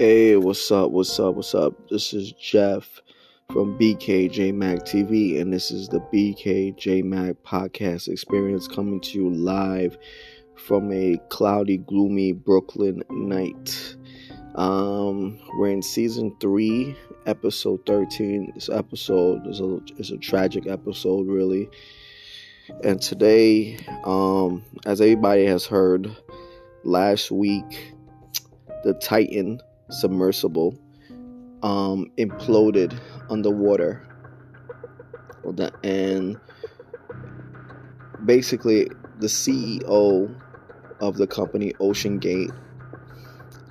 Hey, what's up? What's up? What's up? This is Jeff from BKJ Mac TV, and this is the BKJ Mac podcast experience coming to you live from a cloudy, gloomy Brooklyn night. Um, we're in season three, episode thirteen. This episode is a is a tragic episode, really. And today, um, as everybody has heard, last week the Titan submersible um, imploded underwater. And basically, the CEO of the company OceanGate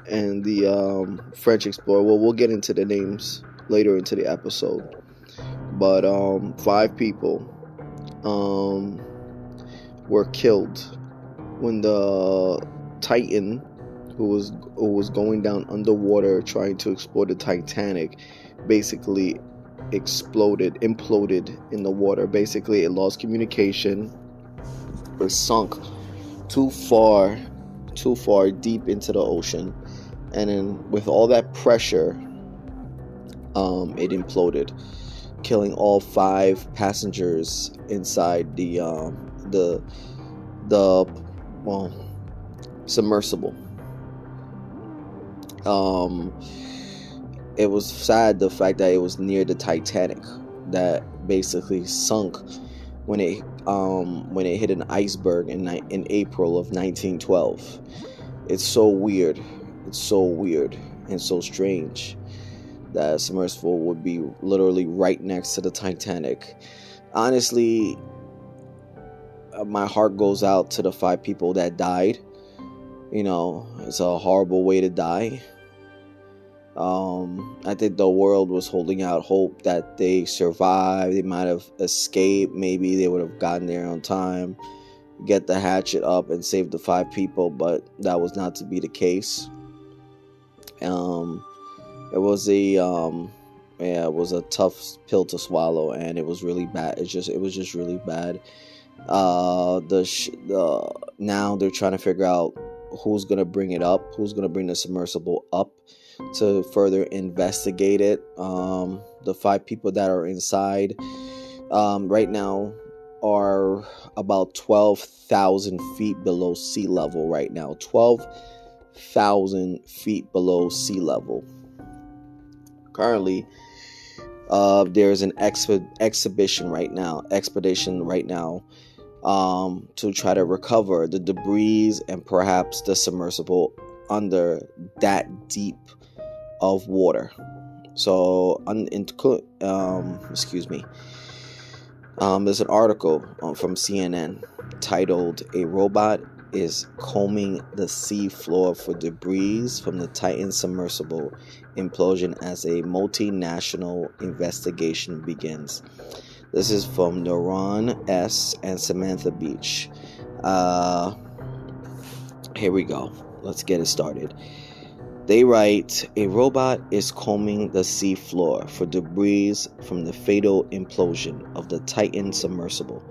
and the um, French explorer. Well, we'll get into the names later into the episode. But um, five people um, were killed when the Titan who was who was going down underwater trying to explore the Titanic basically exploded, imploded in the water. Basically, it lost communication. It sunk too far, too far deep into the ocean, and then with all that pressure, um, it imploded, killing all five passengers inside the um, the the well submersible. Um, it was sad the fact that it was near the Titanic that basically sunk when it um, when it hit an iceberg in in April of 1912. It's so weird. It's so weird and so strange that submersible would be literally right next to the Titanic. Honestly, my heart goes out to the five people that died you know, it's a horrible way to die. Um, I think the world was holding out hope that they survived. They might have escaped. Maybe they would have gotten there on time, get the hatchet up, and save the five people. But that was not to be the case. Um, it was a um, yeah, it was a tough pill to swallow, and it was really bad. It's just it was just really bad. Uh, the sh- the now they're trying to figure out who's to bring it up, who's to bring the submersible up to further investigate it. Um, the five people that are inside um, right now are about 12,000 feet below sea level right now. 12,000 feet below sea level. Currently, uh, there's an exp- exhibition right now, expedition right now um, to try to recover the debris and perhaps the submersible under that deep of water. So, un, in, um, excuse me. Um, there's an article um, from CNN titled "A Robot is Combing the Sea Floor for Debris from the Titan Submersible Implosion as a Multinational Investigation Begins." This is from Nouran S. and Samantha Beech. Uh, here we go. Let's get it started. They write A robot is combing the sea floor for debris from the fatal implosion of the Titan submersible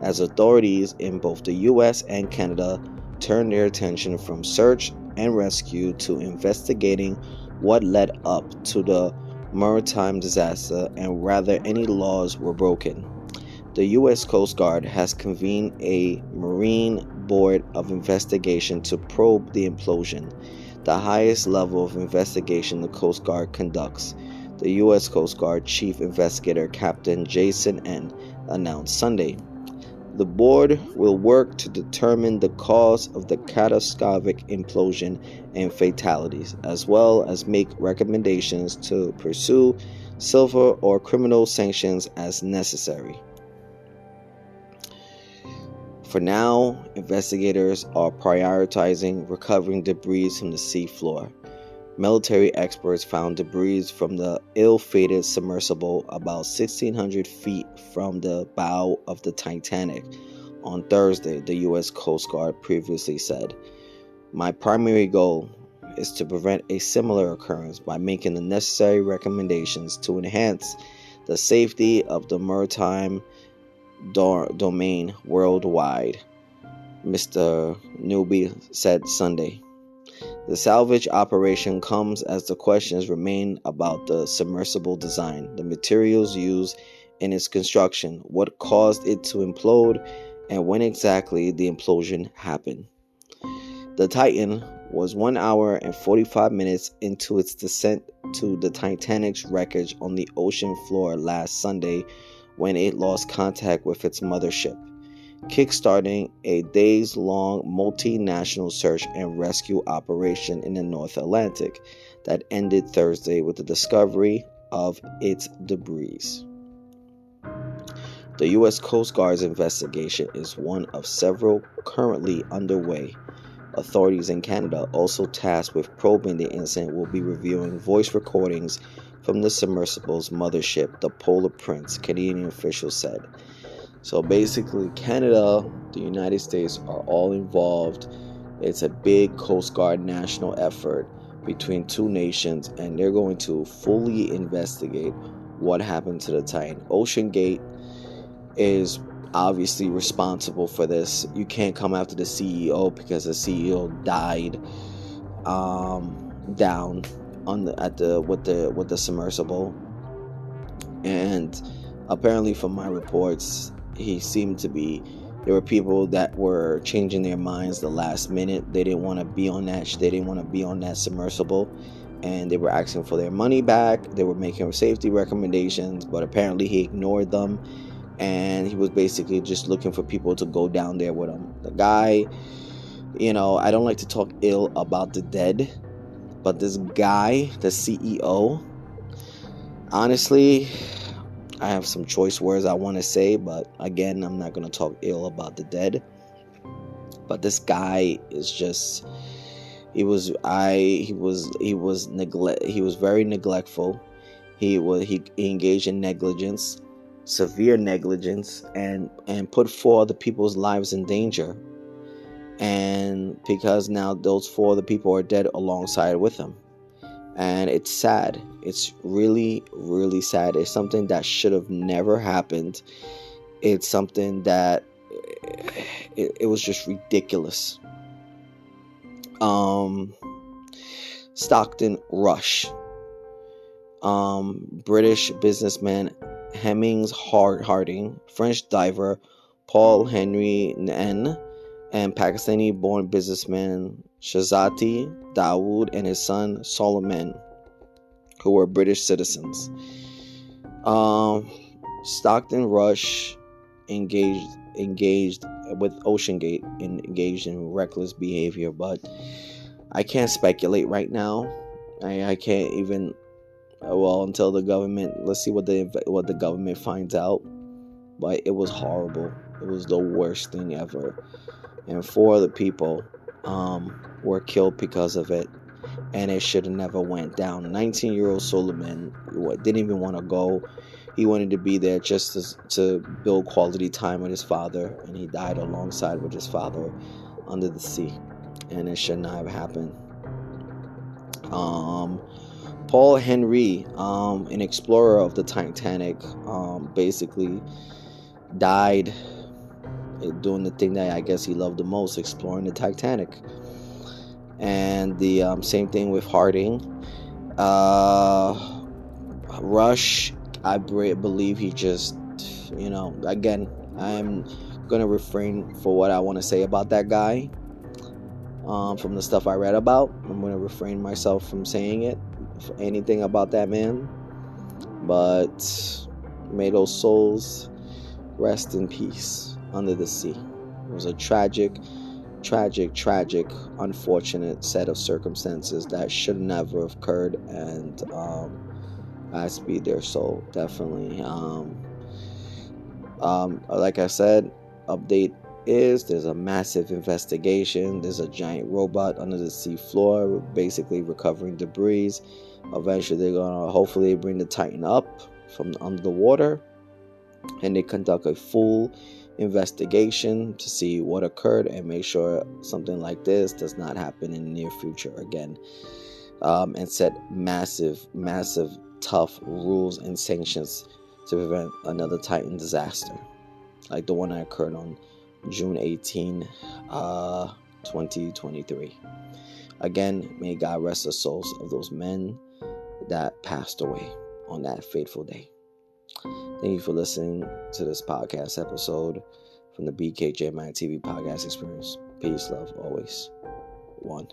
as authorities in both the US and Canada turn their attention from search and rescue to investigating what led up to the maritime disaster and whether any laws were broken. The U.S. Coast Guard has convened a Marine Board of Investigation to probe the implosion, the highest level of investigation the Coast Guard conducts. The U.S. Coast Guard Chief Investigator Captain Jason N. announced Sunday. The board will work to determine the cause of the catastrophic implosion and fatalities, as well as make recommendations to pursue civil or criminal sanctions as necessary. For now, investigators are prioritizing recovering debris from the seafloor. Military experts found debris from the ill fated submersible about 1,600 feet from the bow of the Titanic on Thursday, the U.S. Coast Guard previously said. My primary goal is to prevent a similar occurrence by making the necessary recommendations to enhance the safety of the maritime do- domain worldwide, Mr. Neubauer said Sunday. The salvage operation comes as the questions remain about the submersible design, the materials used in its construction, what caused it to implode, and when exactly the implosion happened. The Titan was 1 hour and 45 minutes into its descent to the Titanic's wreckage on the ocean floor last Sunday when it lost contact with its mothership, kickstarting a days long multinational search and rescue operation in the North Atlantic that ended Thursday with the discovery of its debris. The U.S. Coast Guard's investigation is one of several currently underway. Authorities in Canada, also tasked with probing the incident, will be reviewing voice recordings from the submersible's mothership, the Polar Prince, Canadian officials said. So basically, Canada, the United States are all involved. It's a big Coast Guard national effort between two nations, and they're going to fully investigate what happened to the Titan. OceanGate is obviously responsible for this. You can't come after the CEO because the CEO died um, down on the at the with the with the submersible, and apparently from my reports, he seemed to be. There were people that were changing their minds the last minute. They didn't want to be on that. They didn't want to be on that submersible, and they were asking for their money back. They were making safety recommendations, but apparently he ignored them and he was basically just looking for people to go down there with him. The guy, you know, I don't like to talk ill about the dead, but this guy, the CEO, honestly, I have some choice words I want to say, but again, I'm not going to talk ill about the dead. But this guy is just he was I he was he was neglect he was very neglectful. He was he, he engaged in negligence severe negligence and and put four other people's lives in danger and because now those four other people are dead alongside with him and it's sad. It's really really sad. It's something that should have never happened. It's something that it, it was just ridiculous. Um stockton rush. Um british businessman Hamish Harding, French diver Paul Henri N, and Pakistani born businessman Shahzada Dawood and his son Suleman, who were British citizens. Um, Stockton Rush engaged engaged with OceanGate and engaged in reckless behavior, but I can't speculate right now. I, I can't even well until the government let's see what the what the government finds out but it was horrible it was the worst thing ever. And four other people um, were killed because of it. And it should have never went down. 19 year old Suleman didn't even want to go he wanted to be there just to, to build quality time with his father. And he died alongside with his father under the sea. And it should not have happened. Um Paul Henri, um, an explorer of the Titanic, um, basically died doing the thing that I guess he loved the most, exploring the Titanic. And the um, same thing with Harding. Uh, Rush, I believe he just, you know, again, I'm gonna refrain for what I want to say about that guy. Um, from the stuff I read about, I'm gonna refrain myself from saying it anything about that man. But may those souls rest in peace under the sea. It was a tragic, tragic, tragic, unfortunate set of circumstances that should never have occurred, and um, I speed their soul definitely. Um, um, like I said, update is there's a massive investigation. There's a giant robot under the sea floor, basically recovering debris. Eventually, they're gonna hopefully bring the Titan up from under the water, and they conduct a full investigation to see what occurred and make sure something like this does not happen in the near future again. Um, and set massive, massive, tough rules and sanctions to prevent another Titan disaster like the one that occurred on June 18, uh, 2023. Again, may God rest the souls of those men that passed away on that fateful day. Thank you for listening to this podcast episode from the BKJMI TV podcast experience. Peace, love, always. One.